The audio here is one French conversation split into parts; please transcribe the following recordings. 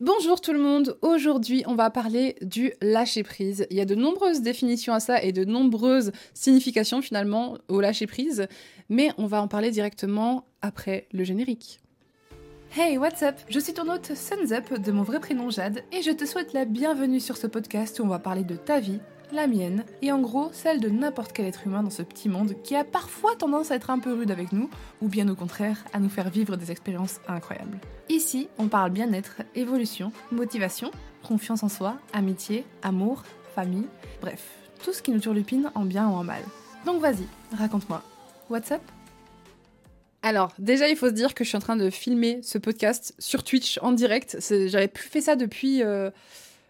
Bonjour tout le monde, aujourd'hui on va parler du lâcher prise. Il y a de nombreuses définitions à ça et de nombreuses significations finalement au lâcher prise, mais on va en parler directement après le générique. Hey, what's up? Je suis ton hôte Suns Up de mon vrai prénom Jade et je te souhaite la bienvenue sur ce podcast où on va parler de ta vie, la mienne, et en gros celle de n'importe quel être humain dans ce petit monde qui a parfois tendance à être un peu rude avec nous, ou bien au contraire à nous faire vivre des expériences incroyables. Ici, on parle bien-être, évolution, motivation, confiance en soi, amitié, amour, famille, bref, tout ce qui nous turlupine en bien ou en mal. Donc vas-y, raconte-moi. What's up? Alors, déjà, il faut se dire que je suis en train de filmer ce podcast sur Twitch en direct. J'avais plus fait ça depuis. euh,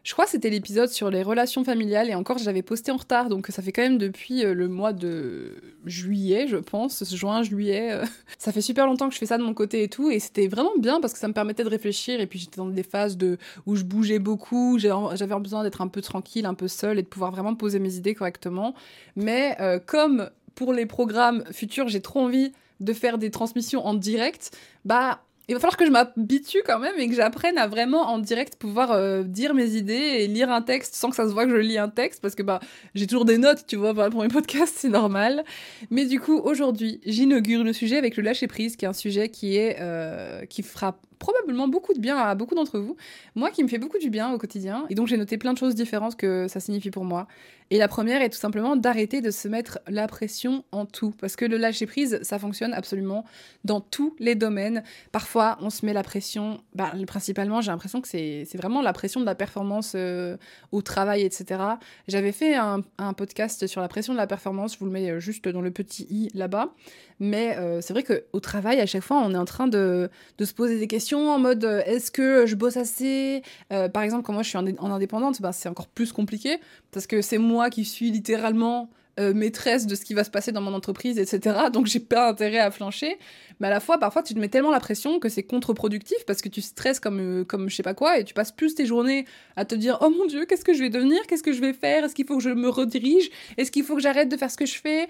je crois que c'était l'épisode sur les relations familiales et encore j'avais posté en retard donc ça fait quand même depuis euh, le mois de juillet je pense, juin, juillet. euh. Ça fait super longtemps que je fais ça de mon côté et tout et c'était vraiment bien parce que ça me permettait de réfléchir et puis j'étais dans des phases de où je bougeais beaucoup, j'avais besoin d'être un peu tranquille, un peu seule et de pouvoir vraiment poser mes idées correctement. Mais euh, comme pour les programmes futurs j'ai trop envie de faire des transmissions en direct, bah il va falloir que je m'habitue quand même et que j'apprenne à vraiment en direct pouvoir euh, dire mes idées et lire un texte sans que ça se voit que je lis un texte parce que bah j'ai toujours des notes, tu vois, pour mes podcasts, c'est normal. Mais du coup, aujourd'hui, j'inaugure le sujet avec le lâcher prise, qui est un sujet qui est euh, qui fera probablement beaucoup de bien à beaucoup d'entre vous. Moi, qui me fait beaucoup du bien au quotidien. Et donc, j'ai noté plein de choses différentes que ça signifie pour moi. Et la première est tout simplement d'arrêter de se mettre la pression en tout. Parce que le lâcher prise, ça fonctionne absolument dans tous les domaines. Parfois, on se met la pression, bah, principalement, j'ai l'impression que c'est vraiment la pression de la performance euh, au travail, etc. J'avais fait un, un podcast sur la pression de la performance, je vous le mets euh, juste dans le petit i là-bas. Mais euh, c'est vrai qu'au travail, à chaque fois, on est en train de, de se poser des questions en mode euh, est-ce que je bosse assez? Euh, Par exemple, quand moi je suis en, en indépendante, bah, c'est encore plus compliqué parce que c'est moi qui suis littéralement euh, maîtresse de ce qui va se passer dans mon entreprise, etc. Donc j'ai pas intérêt à flancher. Mais à la fois, parfois, tu te mets tellement la pression que c'est contre-productif parce que tu stresses comme, comme je sais pas quoi et tu passes plus tes journées à te dire oh mon dieu, qu'est-ce que je vais devenir? Qu'est-ce que je vais faire? Est-ce qu'il faut que je me redirige? Est-ce qu'il faut que j'arrête de faire ce que je fais?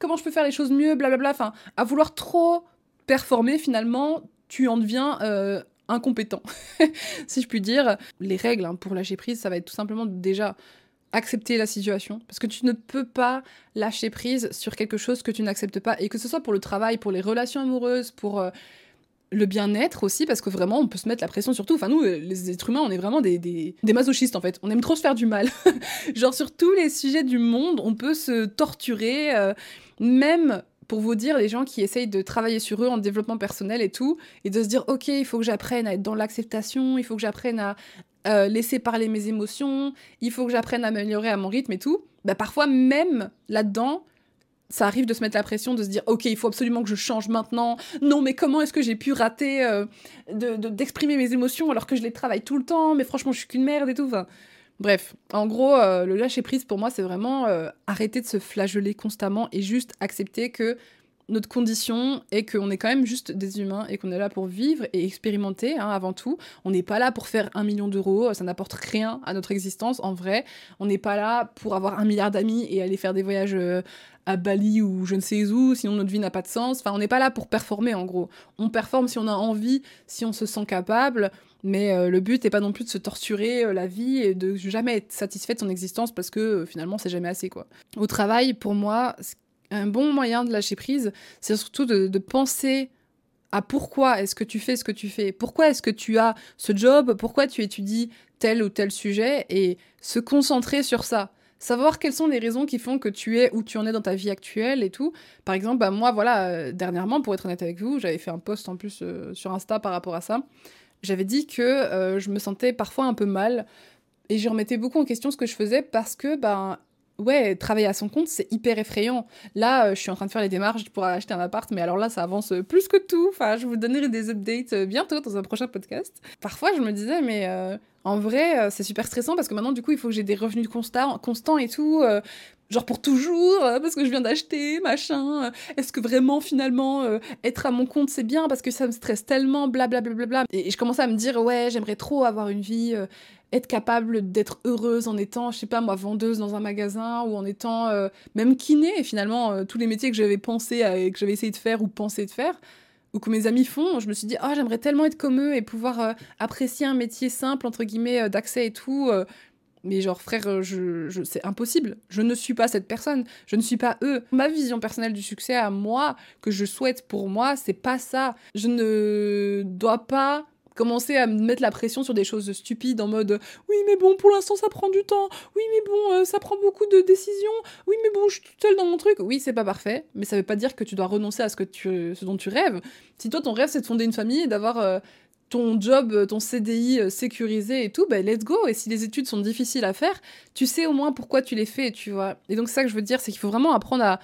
Comment je peux faire les choses mieux? Blablabla. Enfin, à vouloir trop performer, finalement, tu en deviens euh, incompétent, si je puis dire. Les règles hein, pour lâcher prise, ça va être tout simplement déjà accepter la situation parce que tu ne peux pas lâcher prise sur quelque chose que tu n'acceptes pas et que ce soit pour le travail, pour les relations amoureuses, pour euh, le bien-être aussi parce que vraiment on peut se mettre la pression sur tout. Enfin nous les êtres humains on est vraiment des masochistes en fait. On aime trop se faire du mal. Genre sur tous les sujets du monde on peut se torturer euh, même pour vous dire, les gens qui essayent de travailler sur eux en développement personnel et tout, et de se dire, ok, il faut que j'apprenne à être dans l'acceptation, il faut que j'apprenne à euh, laisser parler mes émotions, il faut que j'apprenne à m'améliorer à mon rythme et tout, bah parfois même là-dedans, ça arrive de se mettre la pression, de se dire ok, il faut absolument que je change maintenant. Non, mais comment est-ce que j'ai pu rater euh, de- de- d'exprimer mes émotions alors que je les travaille tout le temps? Mais franchement, je suis qu'une merde et tout. Bref, en gros, euh, le lâcher prise pour moi, c'est vraiment euh, arrêter de se flageller constamment et juste accepter que notre condition est qu'on est quand même juste des humains et qu'on est là pour vivre et expérimenter hein, avant tout. On n'est pas là pour faire un million d'euros, ça n'apporte rien à notre existence en vrai. On n'est pas là pour avoir un milliard d'amis et aller faire des voyages euh, à Bali ou je ne sais où, sinon notre vie n'a pas de sens. Enfin, on n'est pas là pour performer en gros. On performe si on a envie, si on se sent capable, mais euh, le but n'est pas non plus de se torturer euh, la vie et de jamais être satisfait de son existence parce que finalement c'est jamais assez quoi. Au travail, pour moi, c- un bon moyen de lâcher prise, c'est surtout de, penser à pourquoi est-ce que tu fais ce que tu fais, pourquoi est-ce que tu as ce job, pourquoi tu étudies tel ou tel sujet? Et se concentrer sur ça. Savoir quelles sont les raisons qui font que tu es où tu en es dans ta vie actuelle et tout. Par exemple, bah moi, voilà, euh, dernièrement, pour être honnête avec vous, j'avais fait un post en plus euh, sur Insta par rapport à ça. J'avais dit que euh, je me sentais parfois un peu mal et je remettais beaucoup en question ce que je faisais parce que, ben, ouais, travailler à son compte, c'est hyper effrayant. Là, euh, je suis en train de faire les démarches pour acheter un appart, mais alors là, ça avance euh, plus que tout. Enfin, je vous donnerai des updates euh, bientôt dans un prochain podcast. Parfois, je me disais, mais en vrai, c'est super stressant parce que maintenant, du coup, il faut que j'ai des revenus constants, et tout. Genre pour toujours, euh, parce que je viens d'acheter, machin. euh, Est-ce que vraiment, finalement, euh, être à mon compte, c'est bien parce que ça me stresse tellement, blablabla. Bla, bla, bla. Et, et je commençais à me dire, ouais, j'aimerais trop avoir une vie. être capable d'être heureuse en étant, je sais pas moi, vendeuse dans un magasin ou en étant même kiné, finalement, euh, tous les métiers que j'avais pensé, à- que j'avais essayé de faire ou pensé de faire, ou que mes amis font, je me suis dit, oh, j'aimerais tellement être comme eux et pouvoir apprécier un métier simple, entre guillemets, d'accès et tout. Mais genre, frère, je, je c'est impossible. Je ne suis pas cette personne. Je ne suis pas eux. Ma vision personnelle du succès à moi, que je souhaite pour moi, c'est pas ça. Je ne dois pas commencer à mettre la pression sur des choses stupides en mode oui mais bon pour l'instant ça prend du temps oui mais bon euh, ça prend beaucoup de décisions oui mais bon je suis toute seule dans mon truc oui c'est pas parfait mais ça veut pas dire que tu dois renoncer à ce que tu ce dont tu rêves si toi ton rêve c'est de fonder une famille et d'avoir euh, ton job, ton CDI euh, sécurisé et tout, ben let's go. Et si les études sont difficiles à faire, tu sais au moins pourquoi tu les fais, tu vois. Et donc, ça que je veux dire, c'est qu'il faut vraiment apprendre à,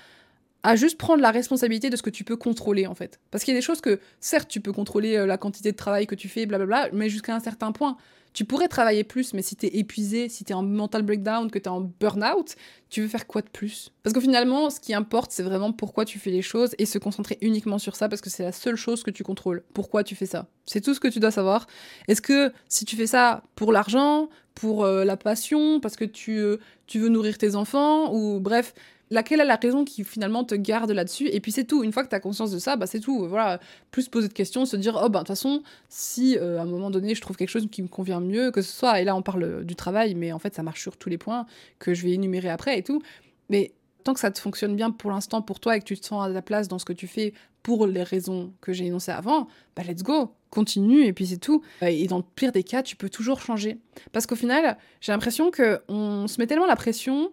à juste prendre la responsabilité de ce que tu peux contrôler, en fait. Parce qu'il y a des choses que, certes, tu peux contrôler euh, la quantité de travail que tu fais, blablabla, mais jusqu'à un certain point. Tu pourrais travailler plus, mais si t'es épuisé, si t'es en mental breakdown, que t'es en burn-out, tu veux faire quoi de plus? Parce que finalement, ce qui importe, c'est vraiment pourquoi tu fais les choses et se concentrer uniquement sur ça parce que c'est la seule chose que tu contrôles. Pourquoi tu fais ça? C'est tout ce que tu dois savoir. Est-ce que si tu fais ça pour l'argent, pour euh, la passion, parce que euh, tu veux nourrir tes enfants, ou bref, laquelle est la raison qui finalement te garde là-dessus. Et puis c'est tout. Une fois que tu as conscience de ça bah c'est tout. Voilà. Plus poser de questions se dire oh ben de toute façon si euh, à un moment donné je trouve quelque chose qui me convient mieux que ce soit et là on parle du travail mais en fait ça marche sur tous les points que je vais énumérer après et tout. Mais tant que ça te fonctionne bien pour l'instant pour toi et que tu te sens à la place dans ce que tu fais pour les raisons que j'ai énoncées avant bah let's go. Continue et puis c'est tout. Et dans le pire des cas tu peux toujours changer. Parce qu'au final j'ai l'impression que on se met tellement la pression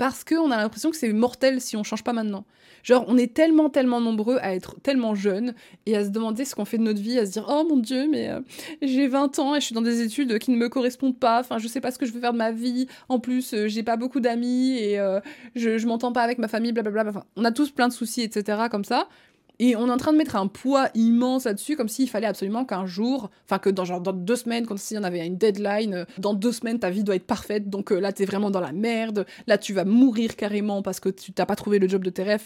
parce qu'on a l'impression que c'est mortel si on change pas maintenant. Genre, on est tellement, tellement nombreux à être tellement jeunes et à se demander ce qu'on fait de notre vie, à se dire Oh mon Dieu, mais euh, j'ai 20 ans et je suis dans des études qui ne me correspondent pas, enfin, je sais pas ce que je veux faire de ma vie. En plus, euh, j'ai pas beaucoup d'amis et euh, je, je m'entends pas avec ma famille, blablabla. Enfin, on a tous plein de soucis, etc. comme ça. Et on est en train de mettre un poids immense là-dessus, comme s'il fallait absolument qu'un jour, enfin que dans, genre, dans deux semaines, comme si on avait une deadline, euh, dans deux semaines ta vie doit être parfaite, donc euh, là t'es vraiment dans la merde, là tu vas mourir carrément parce que tu t'as pas trouvé le job de tes rêves.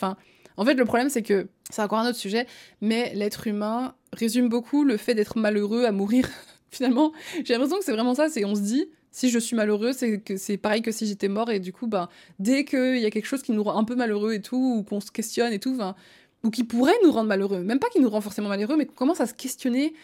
en fait, le problème c'est que, c'est encore un autre sujet, mais l'être humain résume beaucoup le fait d'être malheureux à mourir. Finalement, j'ai l'impression que c'est vraiment ça, c'est on se dit, si je suis malheureux, c'est que c'est pareil que si j'étais mort et du coup, ben, dès qu'il y a quelque chose qui nous rend un peu malheureux et tout, ou qu'on se questionne et tout, ben, ou qui pourrait nous rendre malheureux. Même pas qui nous rend forcément malheureux, mais qu'on commence à se questionner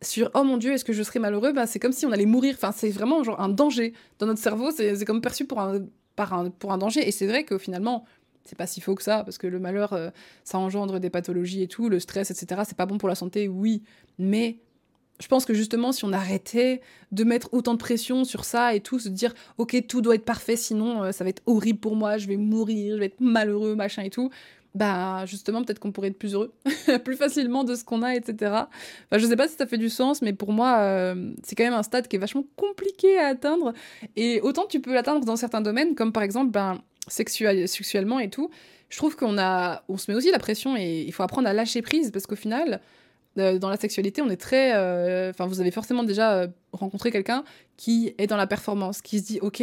sur oh mon dieu, est-ce que je serais malheureux? Bah, C'est comme si on allait mourir. Enfin, c'est vraiment genre un danger. Dans notre cerveau, c'est comme perçu pour un, par un, pour un danger. Et c'est vrai que finalement, c'est pas si faux que ça, parce que le malheur, euh, ça engendre des pathologies et tout, le stress, etc. C'est pas bon pour la santé, oui. Mais je pense que justement, si on arrêtait de mettre autant de pression sur ça et tout, se dire, ok, tout doit être parfait, sinon euh, ça va être horrible pour moi, je vais mourir, je vais être malheureux, machin et tout bah justement peut-être qu'on pourrait être plus heureux plus facilement de ce qu'on a etc je sais pas si ça fait du sens mais pour moi euh, c'est quand même un stade qui est vachement compliqué à atteindre. Et autant tu peux l'atteindre dans certains domaines comme par exemple ben sexuel, sexuellement et tout je trouve qu'on a on se met aussi la pression et il faut apprendre à lâcher prise parce qu'au final dans la sexualité, on est très. Euh, enfin, vous avez forcément déjà euh, rencontré quelqu'un qui est dans la performance, qui se dit Ok,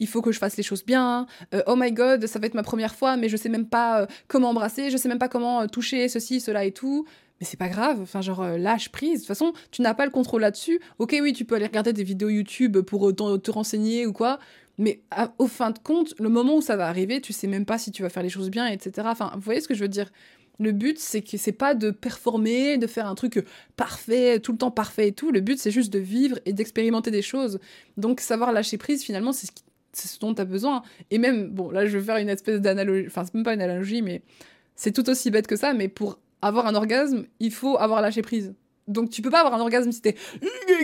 il faut que je fasse les choses bien. oh my god, ça va être ma première fois, mais je sais même pas comment embrasser, je sais même pas comment toucher ceci, cela et tout. Mais c'est pas grave, enfin, genre, lâche prise. De toute façon, tu n'as pas le contrôle là-dessus. Ok, oui, tu peux aller regarder des vidéos YouTube pour te renseigner ou quoi. Mais au fin de compte, le moment où ça va arriver, tu sais même pas si tu vas faire les choses bien, etc. Enfin, vous voyez ce que je veux dire? Le but, c'est que c'est pas de performer, de faire un truc parfait, tout le temps parfait et tout. Le but, c'est juste de vivre et d'expérimenter des choses. Donc, savoir lâcher prise, finalement, c'est ce, ce dont tu as besoin. Et même, bon, là, je vais faire une espèce d'analogie, enfin, c'est même pas une analogie, mais c'est tout aussi bête que ça, mais pour avoir un orgasme, il faut avoir lâché prise. Donc tu peux pas avoir un orgasme si t'es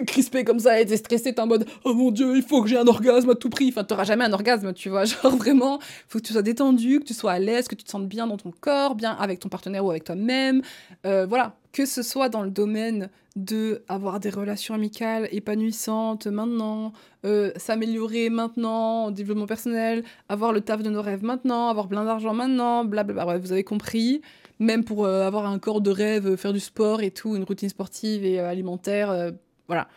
crispé comme ça et t'es stressé, t'es en mode oh mon dieu, il faut que j'ai un orgasme à tout prix. Enfin, t'auras jamais un orgasme, tu vois. Genre vraiment, faut que tu sois détendu, que tu sois à l'aise, que tu te sentes bien dans ton corps, bien avec ton partenaire ou avec toi-même. Euh, voilà, que ce soit dans le domaine de avoir des relations amicales épanouissantes maintenant, euh, s'améliorer maintenant, développement personnel, avoir le taf de nos rêves maintenant, avoir plein d'argent maintenant, blablabla. Ouais, vous avez compris même pour euh, avoir un corps de rêve, euh, faire du sport et tout, une routine sportive et euh, alimentaire, voilà.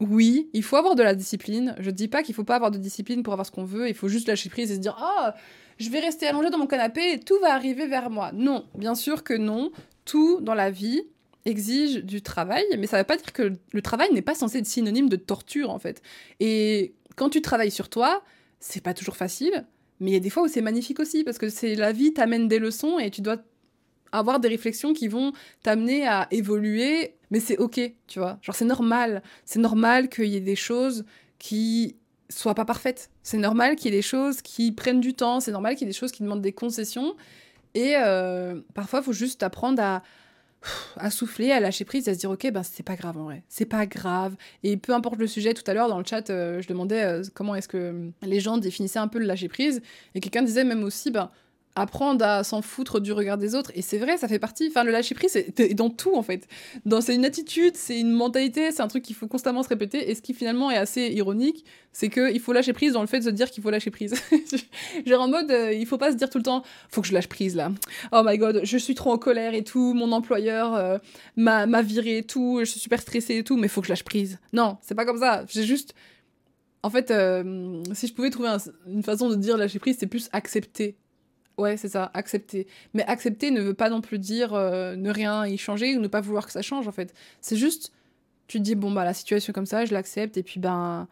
Oui, il faut avoir de la discipline. Je dis pas qu'il faut pas avoir de discipline pour avoir ce qu'on veut, il faut juste lâcher prise et se dire ah, je vais rester allongé dans mon canapé et tout va arriver vers moi. Non, bien sûr que non. Tout dans la vie exige du travail, mais ça ne veut pas dire que le travail n'est pas censé être synonyme de torture en fait. Et quand tu travailles sur toi, c'est pas toujours facile, mais il y a des fois où c'est magnifique aussi parce que c'est la vie t'amène des leçons et tu dois avoir des réflexions qui vont t'amener à évoluer, mais c'est ok, tu vois. Genre c'est normal, c'est normal qu'il y ait des choses qui soient pas parfaites. C'est normal qu'il y ait des choses qui prennent du temps, c'est normal qu'il y ait des choses qui demandent des concessions. Et euh, parfois, il faut juste apprendre à, souffler, à lâcher prise, à se dire ok, ben c'est pas grave en vrai, c'est pas grave. Et peu importe le sujet, tout à l'heure dans le chat, euh, je demandais euh, comment est-ce que les gens définissaient un peu le lâcher prise, et quelqu'un disait même aussi, ben apprendre à s'en foutre du regard des autres. Et c'est vrai, ça fait partie. Enfin, le lâcher prise, c'est dans tout en fait. C'est une attitude, c'est une mentalité, c'est un truc qu'il faut constamment se répéter. Et ce qui finalement est assez ironique, c'est que il faut lâcher prise dans le fait de se dire qu'il faut lâcher prise. Genre en mode, euh, il faut pas se dire tout le temps, faut que je lâche prise là. Oh my god, je suis trop en colère et tout. Mon employeur euh, m'a viré et tout. Je suis super stressée et tout, mais faut que je lâche prise. Non, c'est pas comme ça. C'est juste. En fait, euh, si je pouvais trouver une façon de dire lâcher prise, c'est plus accepter Ouais, c'est ça, accepter. Mais accepter ne veut pas non plus dire euh, ne rien y changer ou ne pas vouloir que ça change, en fait. C'est juste, tu te dis, bon, bah, la situation comme ça, je l'accepte, et puis, ben,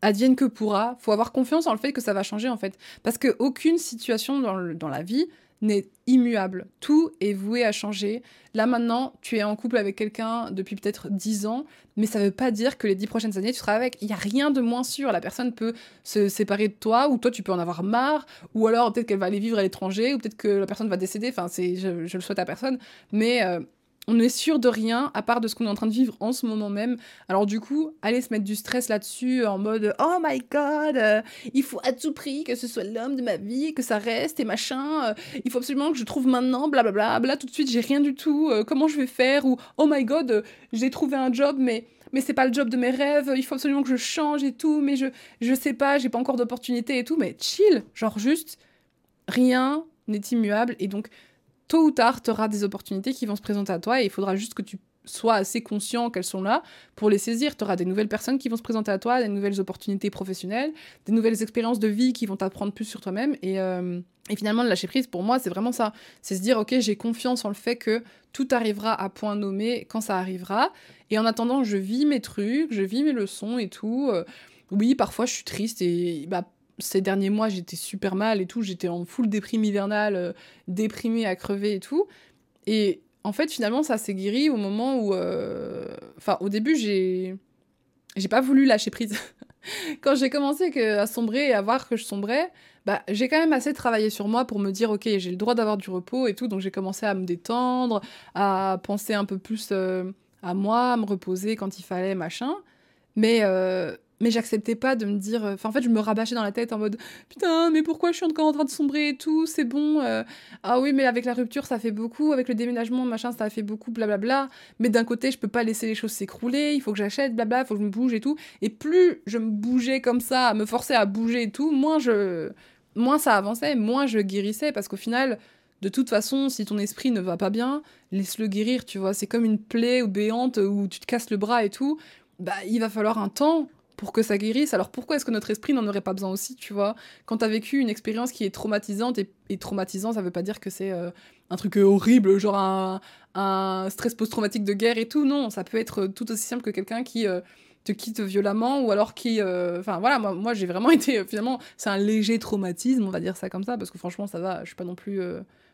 advienne que pourra. Faut avoir confiance en le fait que ça va changer, en fait. Parce qu'aucune situation dans, dans la vie n'est immuable. Tout est voué à changer. Là maintenant, tu es en couple avec quelqu'un depuis peut-être 10 ans, mais ça ne veut pas dire que les 10 prochaines années, tu seras avec. Il n'y a rien de moins sûr. La personne peut se séparer de toi, ou toi, tu peux en avoir marre, ou alors peut-être qu'elle va aller vivre à l'étranger, ou peut-être que la personne va décéder. Enfin, je le souhaite à personne. Mais euh, on est sûr de rien à part de ce qu'on est en train de vivre en ce moment même. Alors du coup, aller se mettre du stress là-dessus en mode oh my god, euh, il faut à tout prix que ce soit l'homme de ma vie, que ça reste et machin. Euh, il faut absolument que je trouve maintenant, blablabla. Bla, tout de suite, j'ai rien du tout. Euh, comment je vais faire Ou oh my god, j'ai trouvé un job, mais mais c'est pas le job de mes rêves. Il faut absolument que je change et tout. Mais je je sais pas, j'ai pas encore d'opportunité et tout. Mais chill, genre juste rien n'est immuable et donc tôt ou tard, tu auras des opportunités qui vont se présenter à toi et il faudra juste que tu sois assez conscient qu'elles sont là pour les saisir. Tu auras des nouvelles personnes qui vont se présenter à toi, des nouvelles opportunités professionnelles, des nouvelles expériences de vie qui vont t'apprendre plus sur toi-même. Et, euh, et, finalement, le lâcher prise, pour moi, c'est vraiment ça. C'est se dire, ok, j'ai confiance en le fait que tout arrivera à point nommé quand ça arrivera. Et en attendant, je vis mes trucs, je vis mes leçons et tout. Euh, oui, parfois je suis triste et bah, ces derniers mois, j'étais super mal et tout. J'étais en full déprime hivernale, euh, déprimée à crever et tout. Et en fait, finalement, ça s'est guéri au moment où. Euh, enfin, au début, j'ai. J'ai pas voulu lâcher prise. Quand j'ai commencé à sombrer et à voir que je sombrais, bah, j'ai quand même assez travaillé sur moi pour me dire, ok, j'ai le droit d'avoir du repos et tout. Donc j'ai commencé à me détendre, à penser un peu plus euh, à moi, à me reposer quand il fallait, machin. Mais mais j'acceptais pas de me dire enfin en fait je me rabâchais dans la tête en mode putain mais pourquoi je suis encore en train de sombrer et tout c'est bon euh, ah oui mais avec la rupture ça fait beaucoup avec le déménagement machin ça fait beaucoup blablabla mais d'un côté je peux pas laisser les choses s'écrouler il faut que j'achète blabla il faut que je me bouge et tout et plus je me bougeais comme ça me forcer à bouger et tout moins je moins ça avançait moins je guérissais parce qu'au final de toute façon, si ton esprit ne va pas bien, laisse-le guérir, tu vois. C'est comme une plaie ou béante où tu te casses le bras et tout. Bah, il va falloir un temps pour que ça guérisse. Alors pourquoi est-ce que notre esprit n'en aurait pas besoin aussi, tu vois? Quand t'as vécu une expérience qui est traumatisante, et, traumatisant, ça veut pas dire que c'est euh, un truc horrible, genre un, stress post-traumatique de guerre et tout, non, ça peut être tout aussi simple que quelqu'un qui... Euh, te quitte violemment ou alors qui euh, enfin voilà moi, j'ai vraiment été finalement c'est un léger traumatisme on va dire ça comme ça parce que franchement ça va je suis pas non plus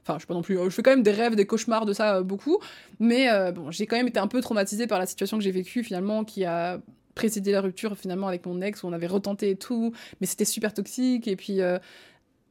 Enfin, je suis pas non plus. Je fais quand même des rêves, des cauchemars de ça beaucoup. Mais bon, j'ai quand même été un peu traumatisée par la situation que j'ai vécue finalement, qui a précédé la rupture finalement avec mon ex où on avait retenté et tout, mais c'était super toxique et puis euh,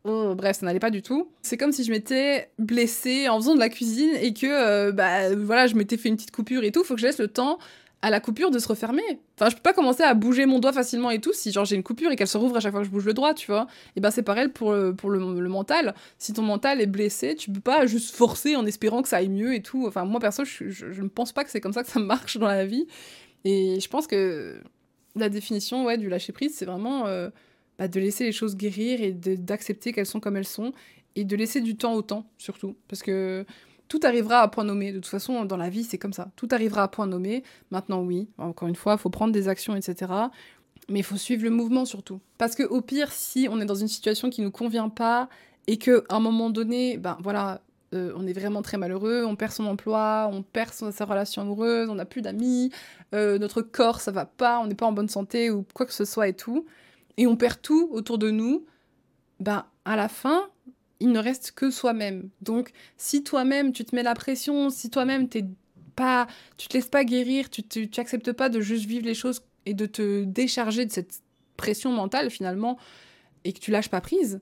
bref, ça n'allait pas du tout. C'est comme si je m'étais blessée en faisant de la cuisine et que euh, bah voilà, je m'étais fait une petite coupure et tout, faut que je laisse le temps à la coupure de se refermer. Enfin, je peux pas commencer à bouger mon doigt facilement et tout si genre j'ai une coupure et qu'elle se rouvre à chaque fois que je bouge le doigt, tu vois. Et ben c'est pareil pour le, pour le, mental. Si ton mental est blessé, tu peux pas juste forcer en espérant que ça aille mieux et tout. Enfin, moi perso, je, je ne pense pas que c'est comme ça que ça marche dans la vie. Et je pense que la définition ouais, du lâcher prise, c'est vraiment euh, bah, de laisser les choses guérir et d'accepter qu'elles sont comme elles sont et de laisser du temps au temps, surtout. Parce que tout arrivera à point nommé. De toute façon, dans la vie, c'est comme ça. Tout arrivera à point nommé. Maintenant, oui, encore une fois, il faut prendre des actions, etc. Mais il faut suivre le mouvement surtout. Parce que au pire, si on est dans une situation qui ne nous convient pas et qu'à un moment donné, ben voilà, euh, on est vraiment très malheureux, on perd son emploi, on perd sa relation amoureuse, on n'a plus d'amis, euh, notre corps ça va pas, on n'est pas en bonne santé ou quoi que ce soit et tout, et on perd tout autour de nous, ben à la fin, il ne reste que soi-même. Donc, si toi-même, tu te mets la pression, si toi-même, t'es pas, tu te laisses pas guérir, tu, tu, tu acceptes pas de juste vivre les choses et de te décharger de cette pression mentale, finalement, et que tu lâches pas prise,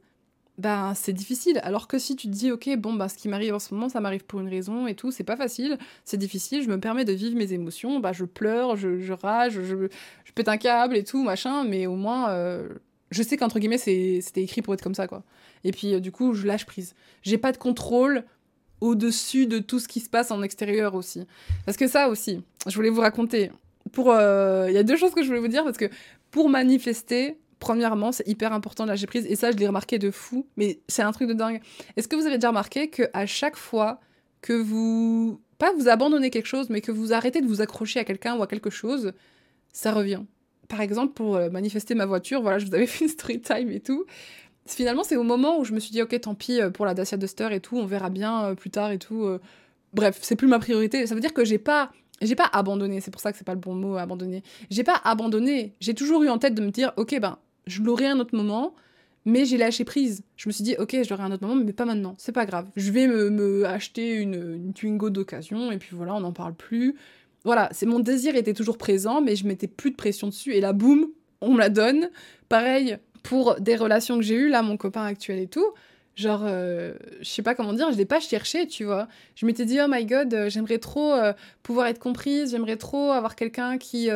ben c'est difficile. Alors que si tu te dis, ok, bon, ben, ce qui m'arrive en ce moment, ça m'arrive pour une raison et tout, c'est pas facile, c'est difficile, je me permets de vivre mes émotions, bah, je pleure, je, je rage, je, je, pète un câble et tout, machin, mais au moins, euh, je sais qu'entre guillemets, c'était écrit pour être comme ça, quoi. Et puis, euh, du coup, je lâche prise. J'ai pas de contrôle au-dessus de tout ce qui se passe en extérieur aussi. Parce que ça aussi, je voulais vous raconter. Pour, euh, il y a deux choses que je voulais vous dire parce que pour manifester, premièrement, c'est hyper important de lâcher prise. Et ça, je l'ai remarqué de fou. Mais c'est un truc de dingue. Est-ce que vous avez déjà remarqué que à chaque fois que vous. Pas vous abandonnez quelque chose, mais que vous arrêtez de vous accrocher à quelqu'un ou à quelque chose, ça revient? Par exemple, pour euh, manifester ma voiture, voilà, je vous avais fait une story time et tout. Finalement, c'est au moment où je me suis dit, ok, tant pis euh, pour la Dacia Duster et tout, on verra bien euh, plus tard et tout. Bref, c'est plus ma priorité. Ça veut dire que j'ai pas j'ai pas abandonné, c'est pour ça que c'est pas le bon mot, abandonner. J'ai pas abandonné. J'ai toujours eu en tête de me dire, ok, ben, je l'aurai un autre moment, mais j'ai lâché prise. Je me suis dit, ok, je l'aurai un autre moment, mais pas maintenant, c'est pas grave. Je vais me, acheter une, une Twingo d'occasion, et puis voilà, on n'en parle plus. Voilà, c'est mon désir était toujours présent, mais je mettais plus de pression dessus, et là, boum, on me la donne. Pareil pour des relations que j'ai eues, là, mon copain actuel et tout. Genre, euh, je sais pas comment dire, je l'ai pas cherché, tu vois. Je m'étais dit, oh my god, euh, j'aimerais trop euh, pouvoir être comprise, j'aimerais trop avoir quelqu'un qui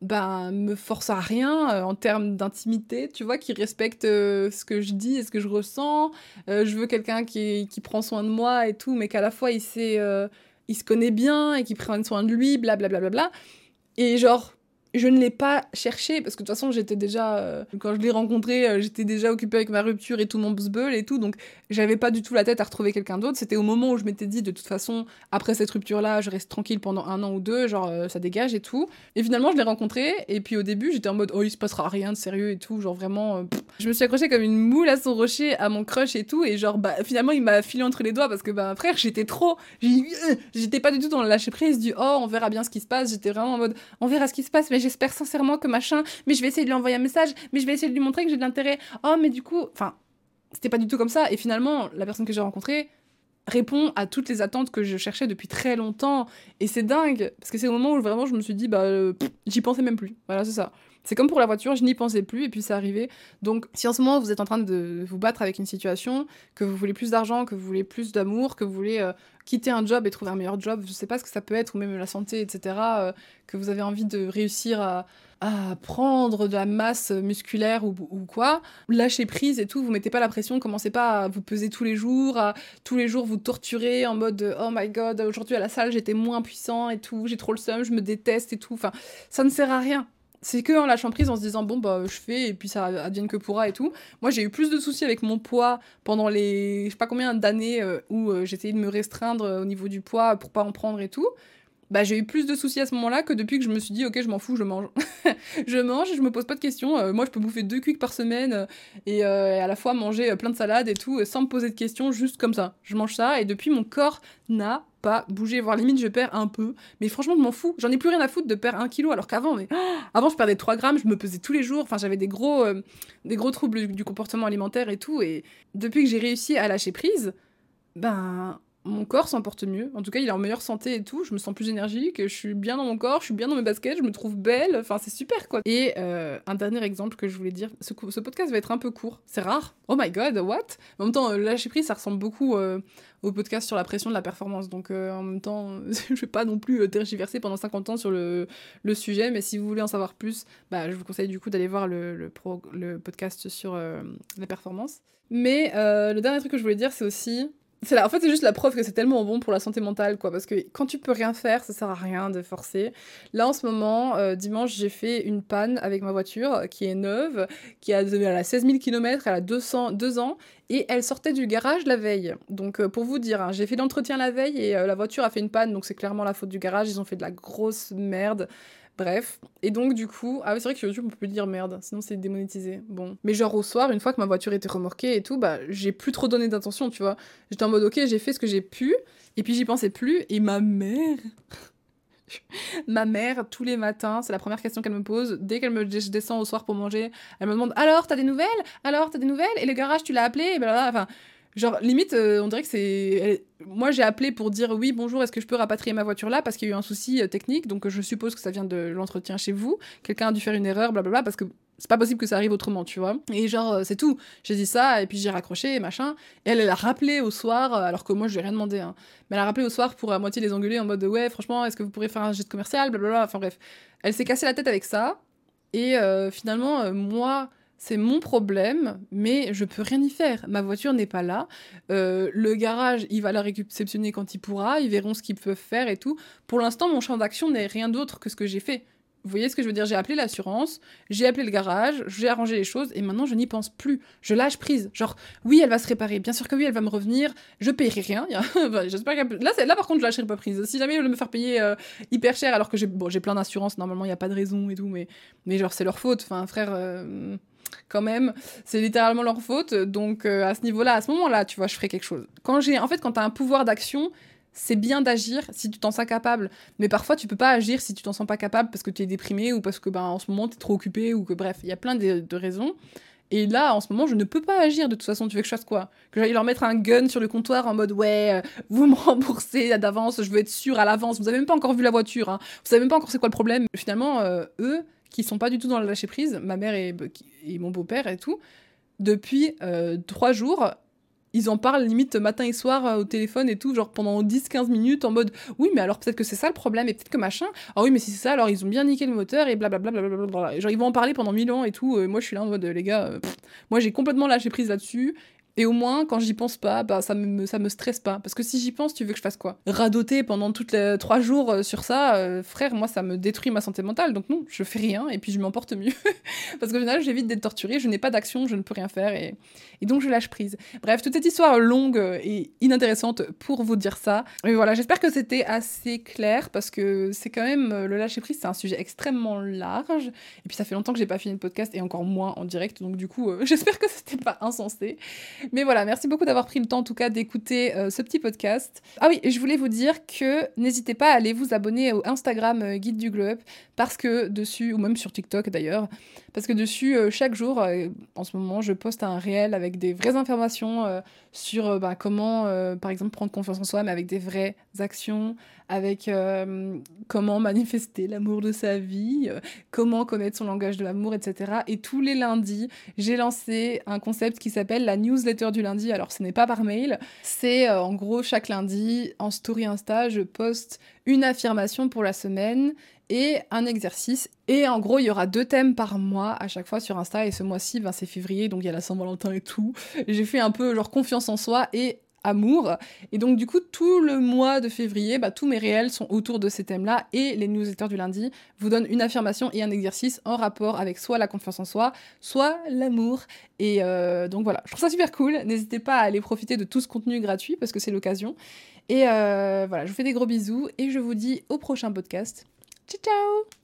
ben, me force à rien euh, en termes d'intimité, tu vois, qui respecte euh, ce que je dis et ce que je ressens. Euh, je veux quelqu'un qui, qui, prend soin de moi et tout, mais qu'à la fois il sait, il se connaît bien et qui prend soin de lui, blablabla. Bla, bla, bla, bla. Et genre, je ne l'ai pas cherché parce que de toute façon j'étais déjà euh, quand je l'ai rencontré euh, j'étais déjà occupée avec ma rupture et tout mon buzz et tout donc j'avais pas du tout la tête à retrouver quelqu'un d'autre. C'était au moment où je m'étais dit de toute façon après cette rupture là je reste tranquille pendant un an ou deux genre euh, ça dégage et tout. Et finalement je l'ai rencontré et puis au début j'étais en mode oh il se passera rien de sérieux et tout genre vraiment je me suis accrochée comme une moule à son rocher à mon crush et tout et genre bah finalement il m'a filé entre les doigts parce que bah frère j'étais trop j'étais pas du tout dans le lâcher prise du oh on verra bien ce qui se passe. J'étais vraiment en mode on verra ce qui se passe mais j'espère sincèrement que machin, mais je vais essayer de lui envoyer un message, mais je vais essayer de lui montrer que j'ai de l'intérêt. Oh, mais du coup, enfin, c'était pas du tout comme ça. Et finalement, la personne que j'ai rencontrée répond à toutes les attentes que je cherchais depuis très longtemps. Et c'est dingue, parce que c'est au moment où vraiment je me suis dit, bah, euh, j'y pensais même plus. Voilà, c'est ça. C'est comme pour la voiture, je n'y pensais plus et puis c'est arrivé. Donc si en ce moment vous êtes en train de vous battre avec une situation, que vous voulez plus d'argent, que vous voulez plus d'amour, que vous voulez euh, quitter un job et trouver un meilleur job, je sais pas ce que ça peut être, ou même la santé, etc., euh, que vous avez envie de réussir à, prendre de la masse musculaire ou, quoi, lâchez prise et tout, vous mettez pas la pression, commencez pas à vous peser tous les jours, à tous les jours vous torturer en mode oh my god, aujourd'hui à la salle j'étais moins puissant et tout, j'ai trop le seum, je me déteste et tout, enfin ça ne sert à rien c'est que en lâchant prise en se disant bon bah je fais et puis ça advienne que pourra et tout. Moi j'ai eu plus de soucis avec mon poids pendant les je sais pas combien d'années euh, où euh, j'essayais de me restreindre euh, au niveau du poids pour pas en prendre et tout. Bah j'ai eu plus de soucis à ce moment-là que depuis que je me suis dit ok je m'en fous je mange. je mange et je me pose pas de questions. moi je peux bouffer deux cuics par semaine et, et, à la fois manger plein de salades et tout sans me poser de questions juste comme ça. Je mange ça et depuis mon corps n'a bouger, voire limite je perds un peu. Mais franchement, je m'en fous. J'en ai plus rien à foutre de perdre un kilo, alors qu'avant, mais avant je perdais 3 grammes, je me pesais tous les jours. Enfin, j'avais des gros, euh, des gros troubles du comportement alimentaire et tout. Et depuis que j'ai réussi à lâcher prise, ben mon corps s'en porte mieux. En tout cas, il est en meilleure santé et tout. Je me sens plus énergique, je suis bien dans mon corps, je suis bien dans mes baskets, je me trouve belle. Enfin, c'est super quoi. Et euh, un dernier exemple que je voulais dire ce, podcast va être un peu court. C'est rare. Oh my god, what? En même temps, euh, lâcher prise, ça ressemble beaucoup euh, au podcast sur la pression de la performance. Donc, en même temps, je vais pas non plus tergiverser pendant 50 ans sur le, sujet. Mais si vous voulez en savoir plus, bah, je vous conseille du coup d'aller voir le, le, podcast sur la performance. Mais le dernier truc que je voulais dire, c'est aussi en fait c'est juste la preuve que c'est tellement bon pour la santé mentale quoi parce que quand tu peux rien faire ça sert à rien de forcer. Là en ce moment euh, dimanche j'ai fait une panne avec ma voiture qui est neuve qui a, elle a 16 000 km elle a 200 2 ans et elle sortait du garage la veille. Donc euh, pour vous dire hein, j'ai fait l'entretien la veille et euh, la voiture a fait une panne donc c'est clairement la faute du garage ils ont fait de la grosse merde Bref. Et donc, du coup, ah, c'est vrai que YouTube, on peut dire merde, sinon c'est démonétisé. Bon. Mais genre, au soir, une fois que ma voiture était remorquée et tout, bah, j'ai plus trop donné d'attention, tu vois. J'étais en mode, ok, j'ai fait ce que j'ai pu, et puis j'y pensais plus, et ma mère. ma mère, tous les matins, c'est la première question qu'elle me pose. Dès qu'elle me descend au soir pour manger, elle me demande Alors, t'as des nouvelles? Alors, t'as des nouvelles? Et le garage, tu l'as appelé et Enfin, Genre, limite, euh, on dirait que c'est. Moi, j'ai appelé pour dire oui, bonjour, est-ce que je peux rapatrier ma voiture là? Parce qu'il y a eu un souci euh, technique, donc je suppose que ça vient de l'entretien chez vous. Quelqu'un a dû faire une erreur, blablabla, parce que c'est pas possible que ça arrive autrement, tu vois. Et genre, euh, c'est tout. J'ai dit ça, et puis j'ai raccroché, machin. Et elle, elle a rappelé au soir, alors que moi, je lui ai rien demandé, hein. Mais elle a rappelé au soir pour à moitié les engueuler en mode ouais, franchement, est-ce que vous pourrez faire un geste commercial? Blablabla. Enfin bref. Elle s'est cassée la tête avec ça. Et finalement, moi c'est mon problème, mais je peux rien y faire. Ma voiture n'est pas là. Euh, le garage, il va la réceptionner quand il pourra. Ils verront ce qu'ils peuvent faire et tout. Pour l'instant, mon champ d'action n'est rien d'autre que ce que j'ai fait. Vous voyez ce que je veux dire? J'ai appelé l'assurance, j'ai appelé le garage, j'ai arrangé les choses et maintenant je n'y pense plus. Je lâche prise. Genre, oui, elle va se réparer. Bien sûr que oui, elle va me revenir. Je paierai rien. J'espère Là, là, par contre, je lâcherai pas prise. Si jamais ils veulent me faire payer euh, hyper cher alors que j'ai bon, plein d'assurances, normalement, il n'y a pas de raison et tout, mais, mais genre, c'est leur faute. Enfin, frère. Euh, quand même. C'est littéralement leur faute. Donc euh, à ce niveau-là, à ce moment-là, tu vois, je ferai quelque chose. Quand j'ai, en fait, quand tu as un pouvoir d'action, c'est bien d'agir si tu t'en sens capable. Mais parfois, tu peux pas agir si tu t'en sens pas capable parce que tu es déprimé ou parce que ben, en ce moment, tu es trop occupé ou que bref, il y a plein de, raisons. Et là, en ce moment, je ne peux pas agir de toute façon. Tu veux que je fasse quoi? Que j'aille leur mettre un gun sur le comptoir en mode ouais, euh, vous me remboursez d'avance, je veux être sûr à l'avance. Vous avez même pas encore vu la voiture, hein. vous savez même pas encore c'est quoi le problème. Finalement, euh, eux, qui sont pas du tout dans le lâcher prise, ma mère et, et mon beau-père et tout, depuis euh, trois jours, ils en parlent limite matin et soir euh, au téléphone et tout, genre pendant 10-15 minutes en mode oui, mais alors peut-être que c'est ça le problème et peut-être que machin. Ah oui, mais si c'est ça, alors ils ont bien niqué le moteur et blablabla. Bla, genre ils vont en parler pendant mille ans et tout. moi je suis là en mode les gars, moi j'ai complètement lâché prise là-dessus et au moins, quand j'y pense pas, bah, ça me, ça me stresse pas. Parce que si j'y pense, tu veux que je fasse quoi? Radoter pendant toutes les trois jours euh, sur ça, euh, frère, moi, ça me détruit ma santé mentale. Donc non, je fais rien et puis je m'en porte mieux. Parce qu'au final, j'évite d'être torturée, je n'ai pas d'action, je ne peux rien faire et, et donc je lâche prise. Bref, toute cette histoire longue et inintéressante pour vous dire ça. Mais voilà, j'espère que c'était assez clair parce que c'est quand même, euh, le lâcher prise, c'est un sujet extrêmement large. Et puis ça fait longtemps que j'ai pas fini le podcast et encore moins en direct. Donc du coup, j'espère que c'était pas insensé. Mais voilà, merci beaucoup d'avoir pris le temps en tout cas d'écouter euh, ce petit podcast. Ah oui, je voulais vous dire que n'hésitez pas à aller vous abonner au Instagram euh, Guide du Globe parce que dessus, ou même sur TikTok d'ailleurs, parce que dessus, euh, chaque jour, en ce moment, je poste un réel avec des vraies informations sur bah, comment, par exemple, prendre confiance en soi, mais avec des vraies actions, avec comment manifester l'amour de sa vie, comment connaître son langage de l'amour, etc. Et tous les lundis, j'ai lancé un concept qui s'appelle la newsletter du lundi. Alors, ce n'est pas par mail, c'est en gros chaque lundi, en story Insta, je poste une affirmation pour la semaine et un exercice. Et en gros, il y aura deux thèmes par mois à chaque fois sur Insta. Et ce mois-ci, ben, c'est février, donc il y a la Saint-Valentin et tout. J'ai fait un peu genre confiance en soi et amour. Et donc du coup, tout le mois de février, bah, tous mes réels sont autour de ces thèmes-là et les newsletters du lundi vous donnent une affirmation et un exercice en rapport avec soit la confiance en soi, soit l'amour. Et euh, donc voilà, je trouve ça super cool. N'hésitez pas à aller profiter de tout ce contenu gratuit parce que c'est l'occasion. Et euh, voilà, je vous fais des gros bisous et je vous dis au prochain podcast. Ciao ciao